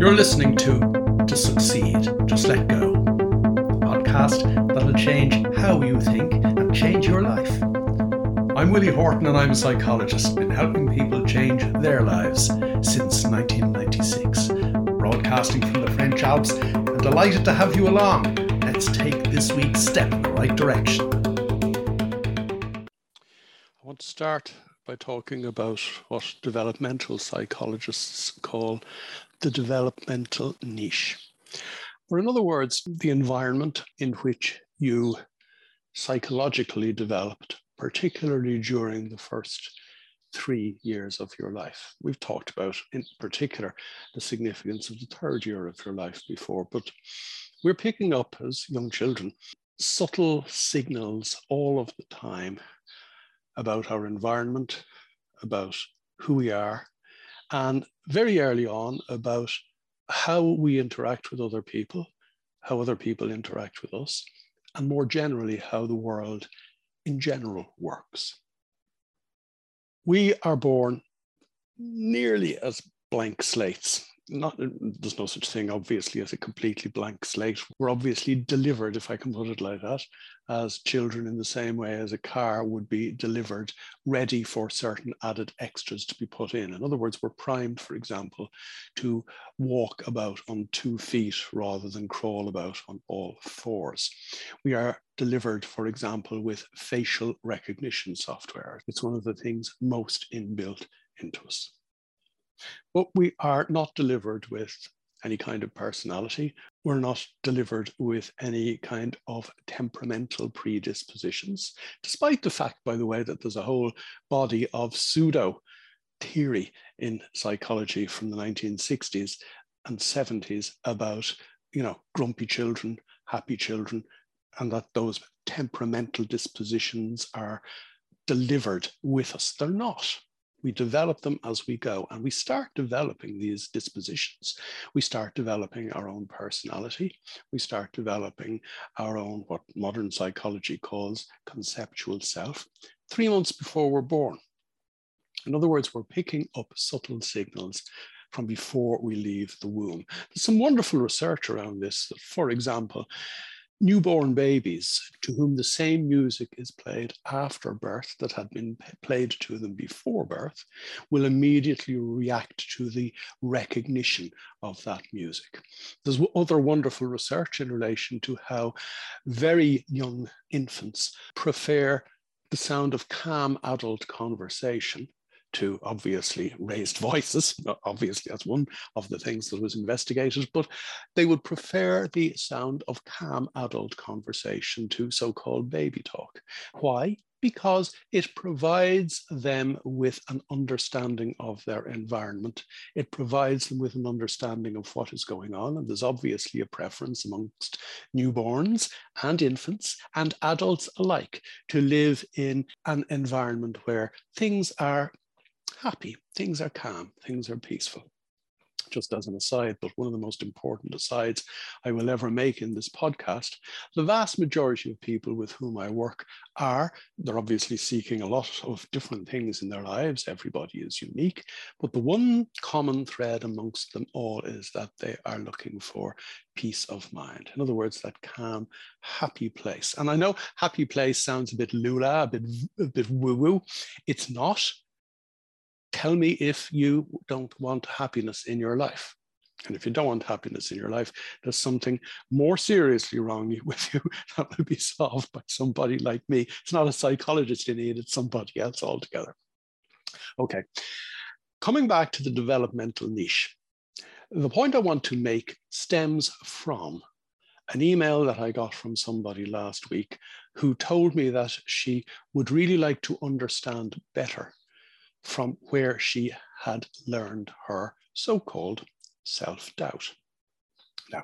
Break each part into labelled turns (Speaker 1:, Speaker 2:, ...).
Speaker 1: You're listening to To Succeed, Just Let Go, podcast that'll change how you think and change your life. I'm Willie Horgan and I'm a psychologist, been helping people change their lives since 1996. Broadcasting from the French Alps and delighted to have you along. Let's take this week's step in the right direction. I want to start by talking about what developmental psychologists call the developmental niche. Or, in other words, the environment in which you psychologically developed, particularly during the first three years of your life. We've talked about, in particular, the significance of the third year of your life before, but we're picking up as young children subtle signals all of the time about our environment, about who we are, and very early on about how we interact with other people, how other people interact with us, and more generally, how the world in general works. We are born nearly as blank slates not uh, there's no such thing obviously as a completely blank slate. We're obviously delivered if i can put it like that as children in the same way as a car would be delivered ready for certain added extras to be put in. In other words we're primed for example to walk about on two feet rather than crawl about on all fours. We are delivered for example with facial recognition software. It's one of the things most inbuilt into us but we are not delivered with any kind of personality. We're not delivered with any kind of temperamental predispositions, despite the fact, by the way, that there's a whole body of pseudo theory in psychology from the 1960s and 70s about, you know, grumpy children, happy children, and that those temperamental dispositions are delivered with us. They're not we develop them as we go and we start developing these dispositions we start developing our own personality we start developing our own what modern psychology calls conceptual self three months before we're born in other words we're picking up subtle signals from before we leave the womb. There's some wonderful research around this. For example, newborn babies to whom the same music is played after birth that had been played to them before birth will immediately react to the recognition of that music. There's other wonderful research in relation to how very young infants prefer the sound of calm adult conversation to obviously raised voices. Obviously, that's one of the things that was investigated, but they would prefer the sound of calm adult conversation to so called baby talk. Why? Because it provides them with an understanding of their environment. It provides them with an understanding of what is going on. And there's obviously a preference amongst newborns and infants and adults alike to live in an environment where things are happy, things are calm, things are peaceful. Just as an aside, but one of the most important asides I will ever make in this podcast, the vast majority of people with whom I work are, they're obviously seeking a lot of different things in their lives. Everybody is unique, but the one common thread amongst them all is that they are looking for peace of mind. In other words, that calm, happy place. And I know happy place sounds a bit lula, a bit, a bit woo woo. It's not tell me if you don't want happiness in your life. And if you don't want happiness in your life, there's something more seriously wrong with you that will be solved by somebody like me. It's not a psychologist you need, it's somebody else altogether. Okay, coming back to the developmental niche. The point I want to make stems from an email that I got from somebody last week who told me that she would really like to understand better from where she had learned her so-called self-doubt. Now,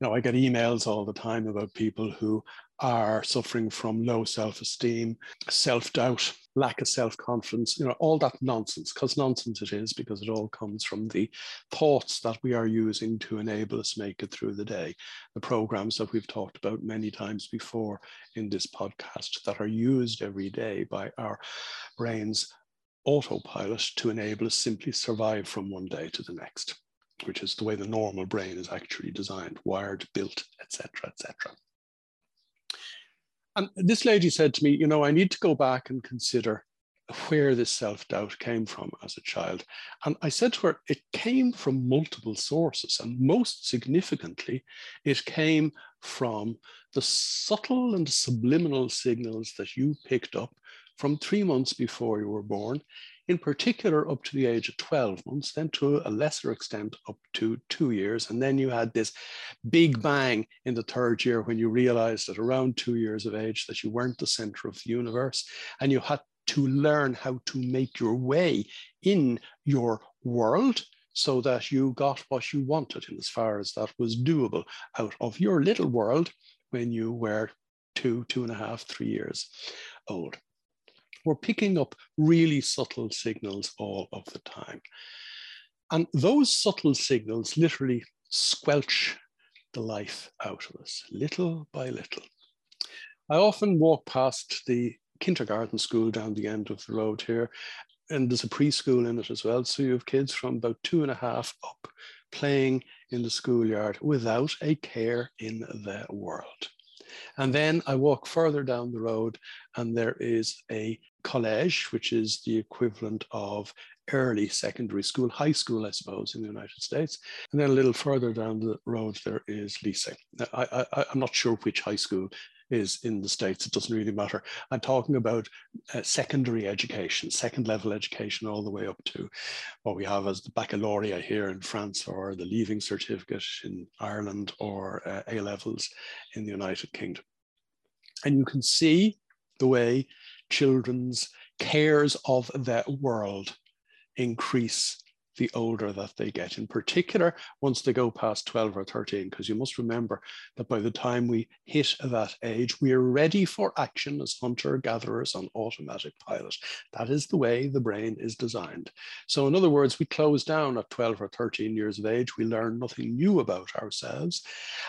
Speaker 1: you know, I get emails all the time about people who are suffering from low self-esteem, self-doubt, lack of self-confidence, you know, all that nonsense, because nonsense it is, because it all comes from the thoughts that we are using to enable us make it through the day. The programs that we've talked about many times before in this podcast that are used every day by our brains autopilot to enable us simply survive from one day to the next. which is the way the normal brain is actually designed, wired, built, etc., etc. And this lady said to me, you know, I need to go back and consider where this self doubt came from as a child. And I said to her, it came from multiple sources. And most significantly, it came from the subtle and subliminal signals that you picked up from three months before you were born, in particular up to the age of 12 months, then to a lesser extent up to two years. And then you had this big bang in the third year when you realized at around two years of age that you weren't the center of the universe and you had to learn how to make your way in your world so that you got what you wanted in as far as that was doable out of your little world when you were two, two and a half, three years old. We're picking up really subtle signals all of the time. And those subtle signals literally squelch the life out of us, little by little. I often walk past the kindergarten school down the end of the road here. And there's a preschool in it as well. So you have kids from about two and a half up playing in the schoolyard without a care in the world. And then I walk further down the road and there is a college, which is the equivalent of early secondary school, high school, I suppose, in the United States. And then a little further down the road, there is Lycée. I, I, I'm not sure which high school is in the States. It doesn't really matter. I'm talking about uh, secondary education, second level education, all the way up to what we have as the baccalaureate here in France or the leaving certificate in Ireland or uh, A levels in the United Kingdom. And you can see the way children's cares of the world increase the older that they get, in particular once they go past 12 or 13, because you must remember that by the time we hit that age, we are ready for action as hunter gatherers on automatic pilot. That is the way the brain is designed. So, in other words, we close down at 12 or 13 years of age, we learn nothing new about ourselves.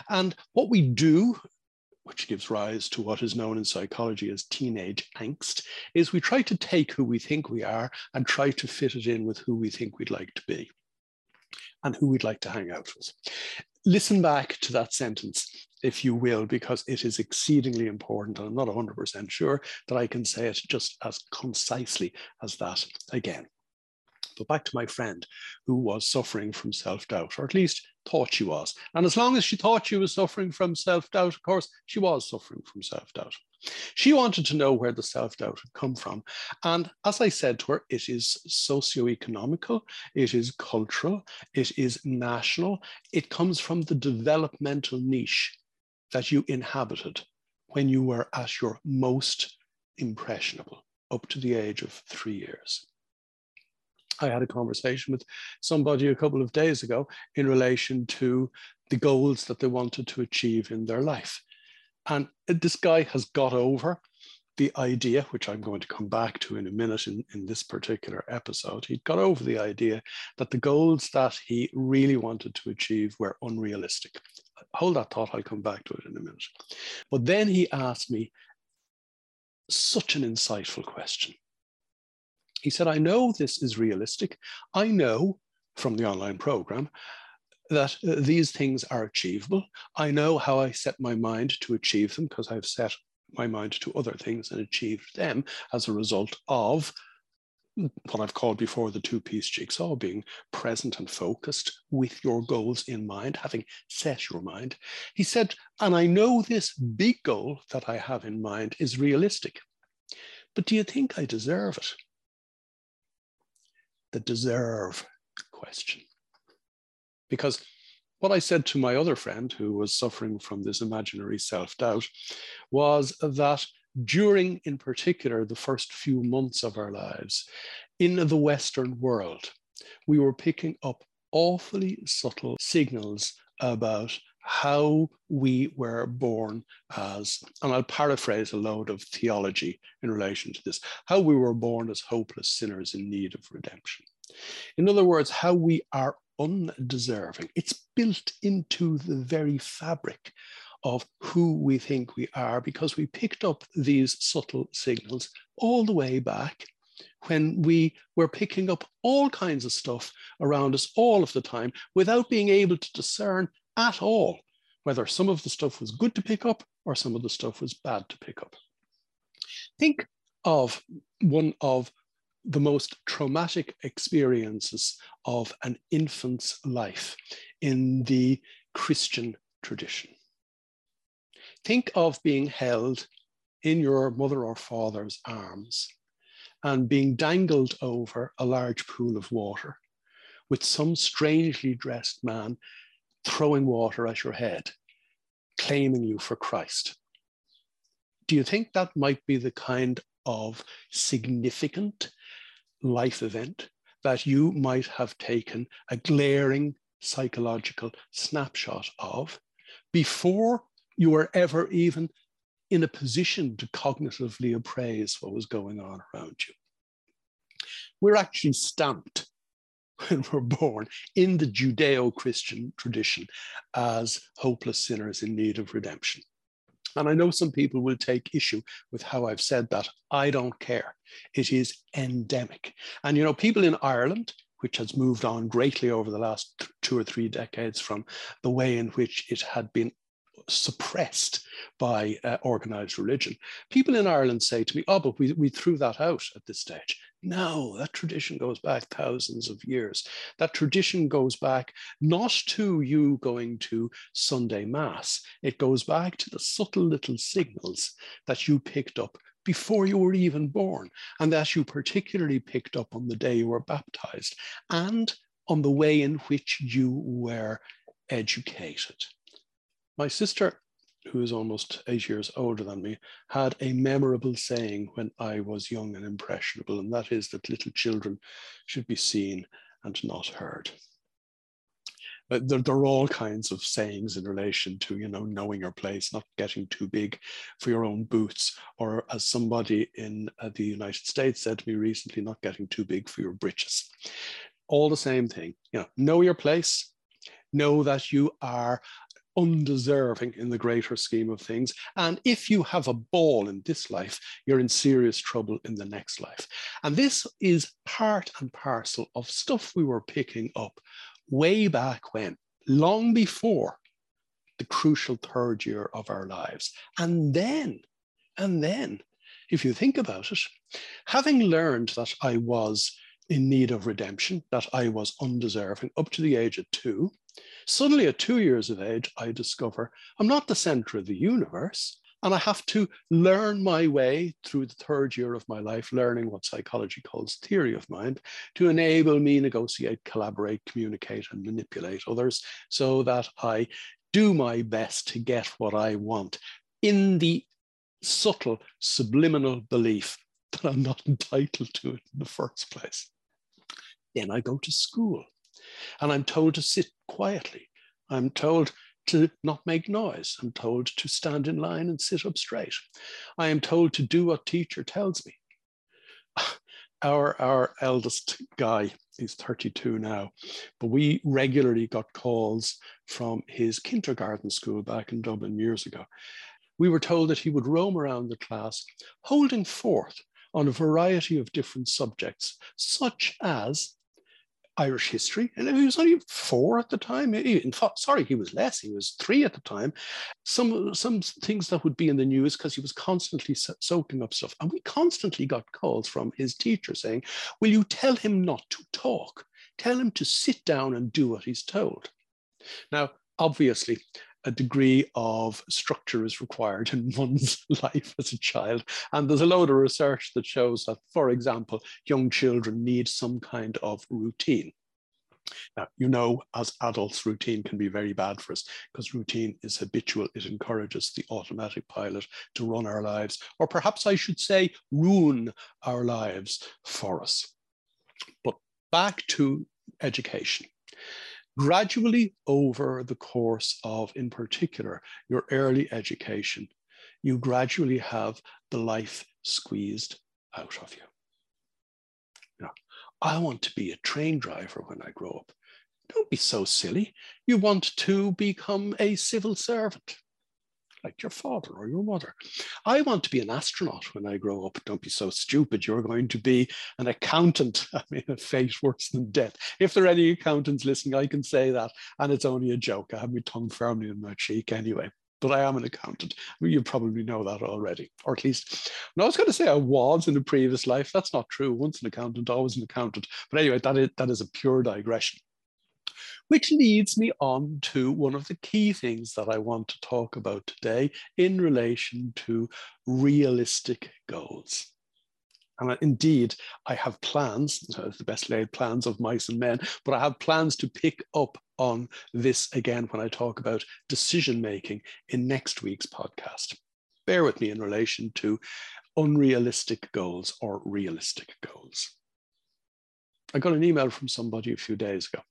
Speaker 1: And what we do which gives rise to what is known in psychology as teenage angst, is we try to take who we think we are and try to fit it in with who we think we'd like to be and who we'd like to hang out with. Listen back to that sentence, if you will, because it is exceedingly important. And I'm not 100% sure that I can say it just as concisely as that again. But back to my friend who was suffering from self doubt, or at least thought she was. And as long as she thought she was suffering from self doubt, of course, she was suffering from self doubt. She wanted to know where the self doubt had come from. And as I said to her, it is socio-economical, it is cultural, it is national. It comes from the developmental niche that you inhabited when you were at your most impressionable, up to the age of three years. I had a conversation with somebody a couple of days ago in relation to the goals that they wanted to achieve in their life. And this guy has got over the idea, which I'm going to come back to in a minute in, in this particular episode. he'd got over the idea that the goals that he really wanted to achieve were unrealistic. Hold that thought, I'll come back to it in a minute. But then he asked me such an insightful question. He said, I know this is realistic. I know from the online program that uh, these things are achievable. I know how I set my mind to achieve them because I've set my mind to other things and achieved them as a result of what I've called before the two piece jigsaw being present and focused with your goals in mind, having set your mind. He said, and I know this big goal that I have in mind is realistic, but do you think I deserve it? The deserve question. Because what I said to my other friend who was suffering from this imaginary self doubt was that during, in particular, the first few months of our lives in the Western world, we were picking up awfully subtle signals about how we were born as, and I'll paraphrase a load of theology in relation to this, how we were born as hopeless sinners in need of redemption. In other words, how we are undeserving. It's built into the very fabric of who we think we are because we picked up these subtle signals all the way back when we were picking up all kinds of stuff around us all of the time without being able to discern at all whether some of the stuff was good to pick up or some of the stuff was bad to pick up. Think of one of the most traumatic experiences of an infant's life in the Christian tradition. Think of being held in your mother or father's arms and being dangled over a large pool of water with some strangely dressed man throwing water at your head, claiming you for Christ. Do you think that might be the kind of significant life event that you might have taken a glaring psychological snapshot of before you were ever even in a position to cognitively appraise what was going on around you. We're actually stamped when we're born in the Judeo Christian tradition as hopeless sinners in need of redemption. And I know some people will take issue with how I've said that. I don't care. It is endemic. And, you know, people in Ireland, which has moved on greatly over the last two or three decades from the way in which it had been suppressed by uh, organized religion. People in Ireland say to me, oh, but we, we threw that out at this stage. No, that tradition goes back thousands of years. That tradition goes back not to you going to Sunday Mass, it goes back to the subtle little signals that you picked up before you were even born, and that you particularly picked up on the day you were baptized, and on the way in which you were educated. My sister, who is almost eight years older than me, had a memorable saying when I was young and impressionable, and that is that little children should be seen and not heard. But there, there, are all kinds of sayings in relation to, you know, knowing your place, not getting too big for your own boots, or as somebody in uh, the United States said to me recently, not getting too big for your britches. All the same thing, you know, know your place, know that you are undeserving in the greater scheme of things. And if you have a ball in this life, you're in serious trouble in the next life. And this is part and parcel of stuff we were picking up way back when, long before the crucial third year of our lives. And then, and then, if you think about it, having learned that I was in need of redemption, that I was undeserving up to the age of two, Suddenly, at two years of age, I discover I'm not the center of the universe. And I have to learn my way through the third year of my life, learning what psychology calls theory of mind, to enable me negotiate, collaborate, communicate, and manipulate others so that I do my best to get what I want in the subtle subliminal belief that I'm not entitled to it in the first place. Then I go to school and I'm told to sit quietly. I'm told to not make noise. I'm told to stand in line and sit up straight. I am told to do what teacher tells me. Our, our eldest guy, he's 32 now, but we regularly got calls from his kindergarten school back in Dublin years ago. We were told that he would roam around the class holding forth on a variety of different subjects, such as Irish history. And he was only four at the time. Fact, sorry, he was less. He was three at the time. Some some things that would be in the news because he was constantly soaking up stuff. And we constantly got calls from his teacher saying, "Will you tell him not to talk? Tell him to sit down and do what he's told." Now, obviously, a degree of structure is required in one's life as a child. And there's a load of research that shows that, for example, young children need some kind of routine. Now, you know, as adults, routine can be very bad for us because routine is habitual. It encourages the automatic pilot to run our lives, or perhaps I should say, ruin our lives for us. But back to education gradually over the course of, in particular, your early education, you gradually have the life squeezed out of you. Now, I want to be a train driver when I grow up. Don't be so silly. You want to become a civil servant. Like your father or your mother. I want to be an astronaut when I grow up. Don't be so stupid. You're going to be an accountant. I mean, a fate worse than death. If there are any accountants listening, I can say that. And it's only a joke. I have my tongue firmly in my cheek anyway but I am an accountant. I mean, you probably know that already, or at least, no, I was going to say I was in a previous life. That's not true. Once an accountant, always an accountant. But anyway, that is, that is a pure digression. Which leads me on to one of the key things that I want to talk about today in relation to realistic goals. And uh, indeed, I have plans, the best laid plans of mice and men, but I have plans to pick up on this again when I talk about decision making in next week's podcast. Bear with me in relation to unrealistic goals or realistic goals. I got an email from somebody a few days ago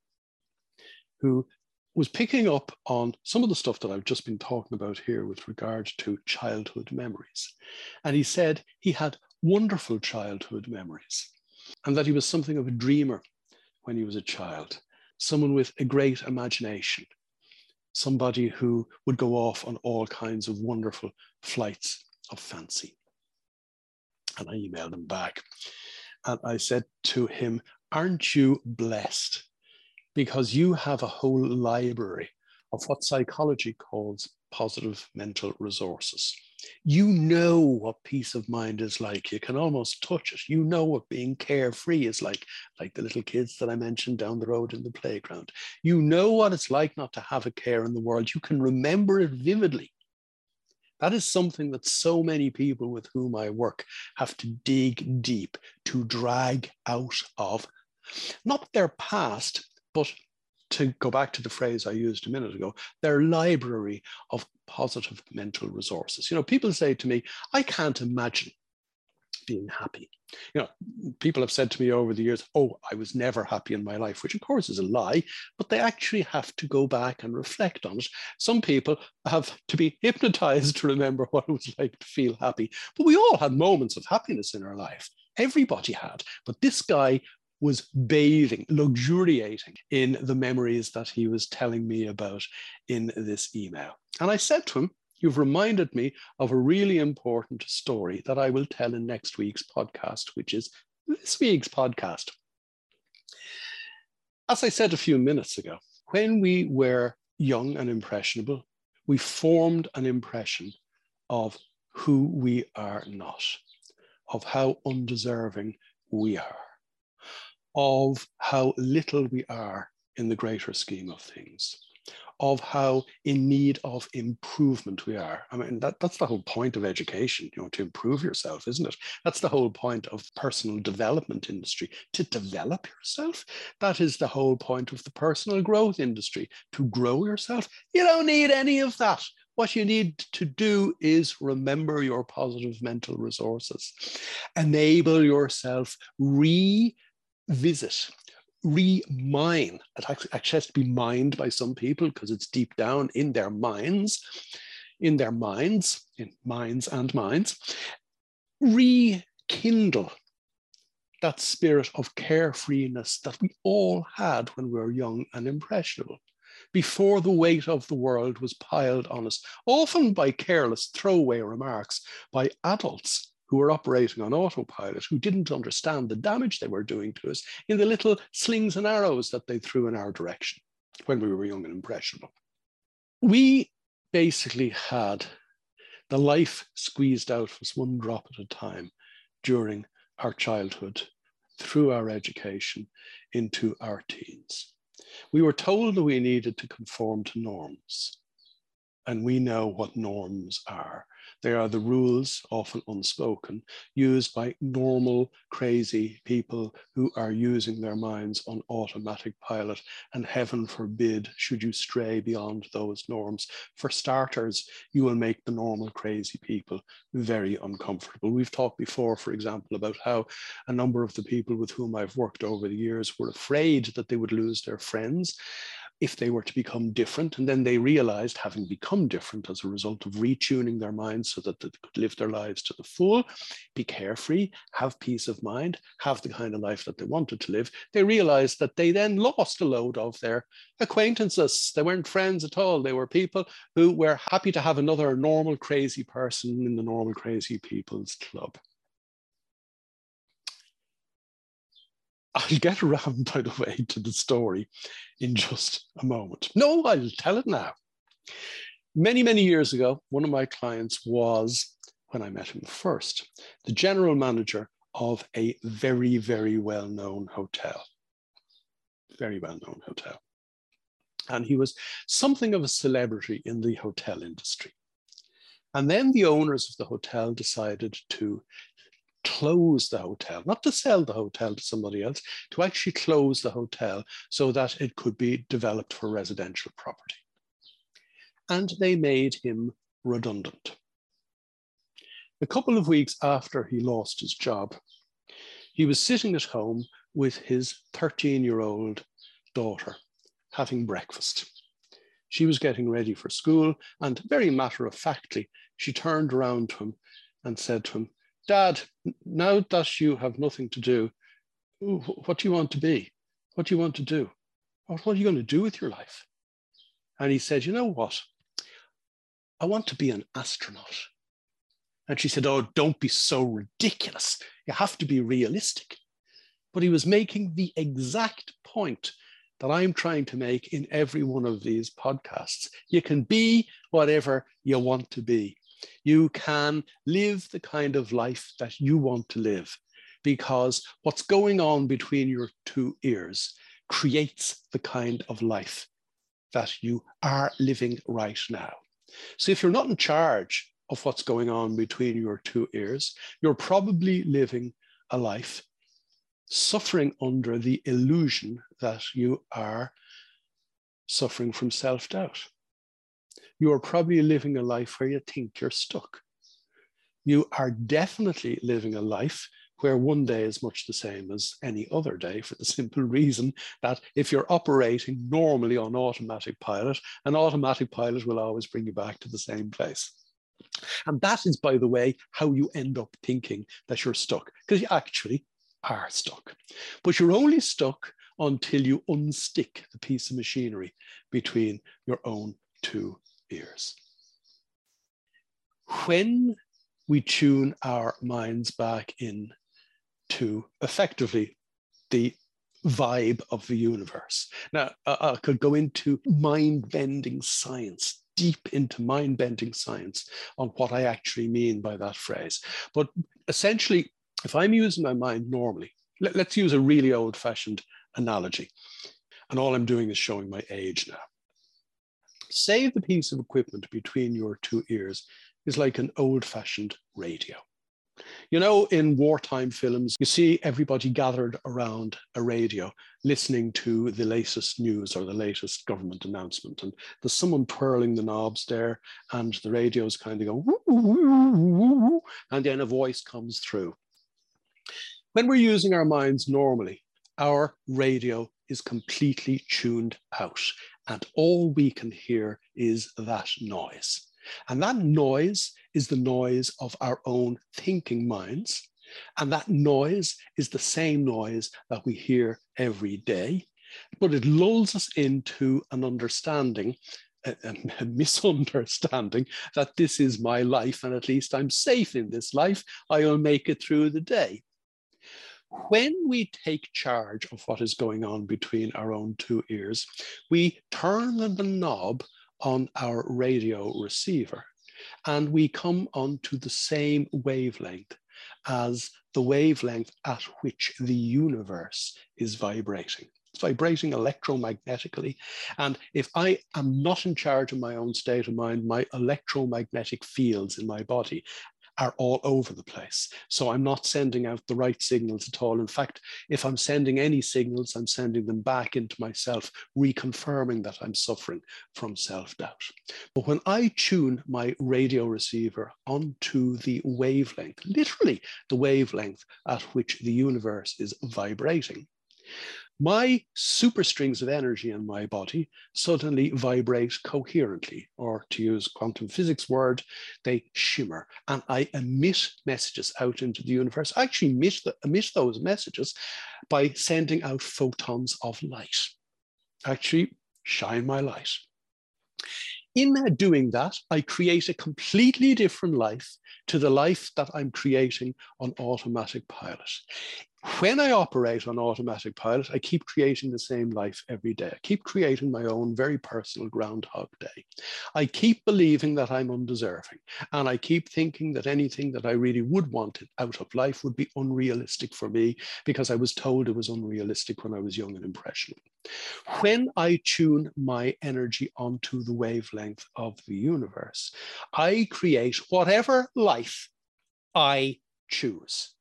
Speaker 1: who was picking up on some of the stuff that I've just been talking about here with regard to childhood memories. And he said he had wonderful childhood memories and that he was something of a dreamer when he was a child, someone with a great imagination, somebody who would go off on all kinds of wonderful flights of fancy. And I emailed him back and I said to him, Aren't you blessed because you have a whole library of what psychology calls positive mental resources. You know what peace of mind is like. You can almost touch it. You know what being carefree is like, like the little kids that I mentioned down the road in the playground. You know what it's like not to have a care in the world. You can remember it vividly. That is something that so many people with whom I work have to dig deep to drag out of not their past, but to go back to the phrase I used a minute ago, their library of positive mental resources. You know, people say to me, I can't imagine being happy. You know, people have said to me over the years, oh, I was never happy in my life, which of course is a lie, but they actually have to go back and reflect on it. Some people have to be hypnotized to remember what it was like to feel happy. But we all had moments of happiness in our life. Everybody had. But this guy was bathing, luxuriating in the memories that he was telling me about in this email. And I said to him, You've reminded me of a really important story that I will tell in next week's podcast, which is this week's podcast. As I said a few minutes ago, when we were young and impressionable, we formed an impression of who we are not, of how undeserving we are of how little we are in the greater scheme of things, of how in need of improvement we are. I mean, that, that's the whole point of education, you know, to improve yourself, isn't it? That's the whole point of personal development industry, to develop yourself. That is the whole point of the personal growth industry, to grow yourself. You don't need any of that. What you need to do is remember your positive mental resources, enable yourself, re visit, re-mine. It actually has to be mined by some people because it's deep down in their minds, in their minds, in minds and minds, rekindle that spirit of carefreeness that we all had when we were young and impressionable before the weight of the world was piled on us, often by careless throwaway remarks by adults who were operating on autopilot, who didn't understand the damage they were doing to us in the little slings and arrows that they threw in our direction when we were young and impressionable. We basically had the life squeezed out of us one drop at a time during our childhood, through our education, into our teens. We were told that we needed to conform to norms, and we know what norms are. They are the rules, often unspoken, used by normal, crazy people who are using their minds on automatic pilot. And heaven forbid, should you stray beyond those norms. For starters, you will make the normal, crazy people very uncomfortable. We've talked before, for example, about how a number of the people with whom I've worked over the years were afraid that they would lose their friends if they were to become different. And then they realized, having become different as a result of retuning their minds so that they could live their lives to the full, be carefree, have peace of mind, have the kind of life that they wanted to live, they realized that they then lost a load of their acquaintances. They weren't friends at all. They were people who were happy to have another normal, crazy person in the normal, crazy people's club. I'll get around, by the way, to the story in just a moment. No, I'll tell it now. Many, many years ago, one of my clients was, when I met him first, the general manager of a very, very well known hotel. Very well known hotel. And he was something of a celebrity in the hotel industry. And then the owners of the hotel decided to close the hotel, not to sell the hotel to somebody else, to actually close the hotel so that it could be developed for residential property. And they made him redundant. A couple of weeks after he lost his job, he was sitting at home with his 13 year old daughter having breakfast. She was getting ready for school, and very matter of factly, she turned around to him and said to him, Dad, now that you have nothing to do, what do you want to be? What do you want to do? What are you going to do with your life? And he said, You know what? I want to be an astronaut. And she said, Oh, don't be so ridiculous. You have to be realistic. But he was making the exact point that I'm trying to make in every one of these podcasts. You can be whatever you want to be. You can live the kind of life that you want to live because what's going on between your two ears creates the kind of life that you are living right now. So if you're not in charge of what's going on between your two ears, you're probably living a life suffering under the illusion that you are suffering from self doubt you are probably living a life where you think you're stuck. You are definitely living a life where one day is much the same as any other day for the simple reason that if you're operating normally on automatic pilot, an automatic pilot will always bring you back to the same place. And that is, by the way, how you end up thinking that you're stuck, because you actually are stuck. But you're only stuck until you unstick the piece of machinery between your own two ears. When we tune our minds back in to effectively the vibe of the universe. Now, uh, uh, I could go into mind bending science, deep into mind bending science on what I actually mean by that phrase. But essentially, if I'm using my mind normally, let, us use a really old fashioned analogy. And all I'm doing is showing my age now. Say the piece of equipment between your two ears is like an old fashioned radio. You know, in wartime films, you see everybody gathered around a radio listening to the latest news or the latest government announcement. And there's someone twirling the knobs there, and the radios kind of go, and then a voice comes through. When we're using our minds normally, our radio is completely tuned out and all we can hear is that noise. And that noise is the noise of our own thinking minds. And that noise is the same noise that we hear every day, but it lulls us into an understanding, a, a, misunderstanding that this is my life and at least I'm safe in this life. I'll make it through the day when we take charge of what is going on between our own two ears, we turn the knob on our radio receiver and we come onto the same wavelength as the wavelength at which the universe is vibrating. It's vibrating electromagnetically. And if I am not in charge of my own state of mind, my electromagnetic fields in my body are all over the place. So I'm not sending out the right signals at all. In fact, if I'm sending any signals, I'm sending them back into myself, reconfirming that I'm suffering from self doubt. But when I tune my radio receiver onto the wavelength, literally the wavelength at which the universe is vibrating, my superstrings of energy in my body suddenly vibrate coherently, or to use quantum physics word, they shimmer, and I emit messages out into the universe. I actually emit, the, emit those messages by sending out photons of light. Actually, shine my light. In doing that, I create a completely different life to the life that I'm creating on automatic pilot. When I operate on automatic pilot, I keep creating the same life every day. I keep creating my own very personal Groundhog Day. I keep believing that I'm undeserving. And I keep thinking that anything that I really would want out of life would be unrealistic for me because I was told it was unrealistic when I was young and impressionable. When I tune my energy onto the wavelength of the universe, I create whatever life I choose.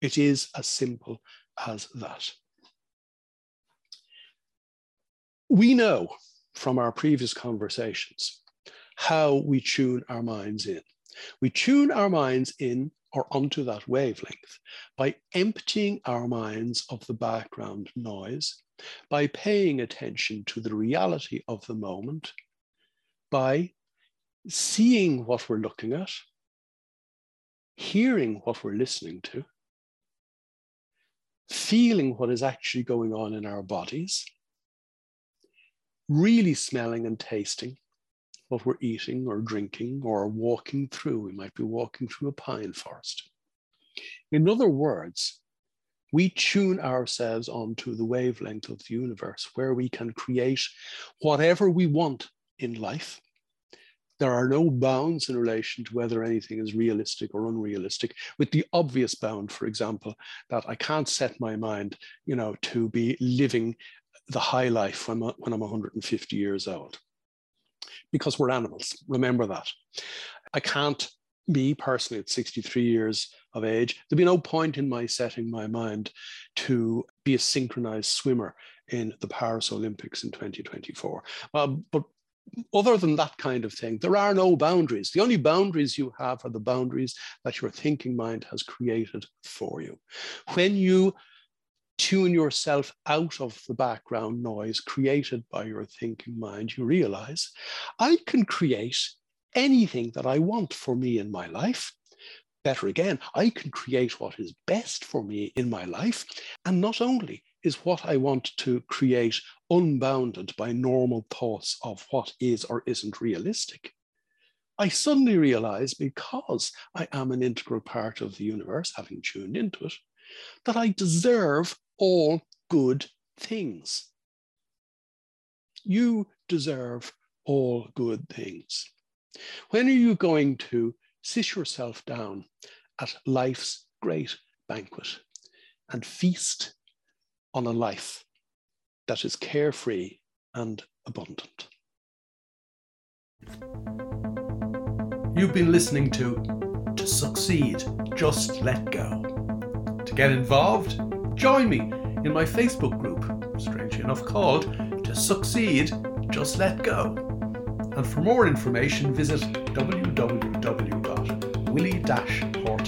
Speaker 1: It is as simple as that. We know from our previous conversations how we tune our minds in. We tune our minds in or onto that wavelength by emptying our minds of the background noise, by paying attention to the reality of the moment, by seeing what we're looking at, hearing what we're listening to, feeling what is actually going on in our bodies, really smelling and tasting what we're eating or drinking or walking through. We might be walking through a pine forest. In other words, we tune ourselves onto the wavelength of the universe where we can create whatever we want in life there are no bounds in relation to whether anything is realistic or unrealistic, with the obvious bound, for example, that I can't set my mind, you know, to be living the high life when, when I'm 150 years old. Because we're animals, remember that. I can't me personally at 63 years of age, there'd be no point in my setting my mind to be a synchronized swimmer in the Paris Olympics in 2024. Uh, but other than that kind of thing, there are no boundaries. The only boundaries you have are the boundaries that your thinking mind has created for you. When you tune yourself out of the background noise created by your thinking mind, you realize I can create anything that I want for me in my life. Better again, I can create what is best for me in my life. And not only is what I want to create unbounded by normal thoughts of what is or isn't realistic. I suddenly realize because I am an integral part of the universe, having tuned into it, that I deserve all good things. You deserve all good things. When are you going to sit yourself down at life's great banquet and feast on a life that is carefree and abundant.
Speaker 2: You've been listening to To Succeed, Just Let Go. To get involved, join me in my Facebook group, strangely enough called To Succeed, Just Let Go. And for more information, visit www.willie-horgan.com.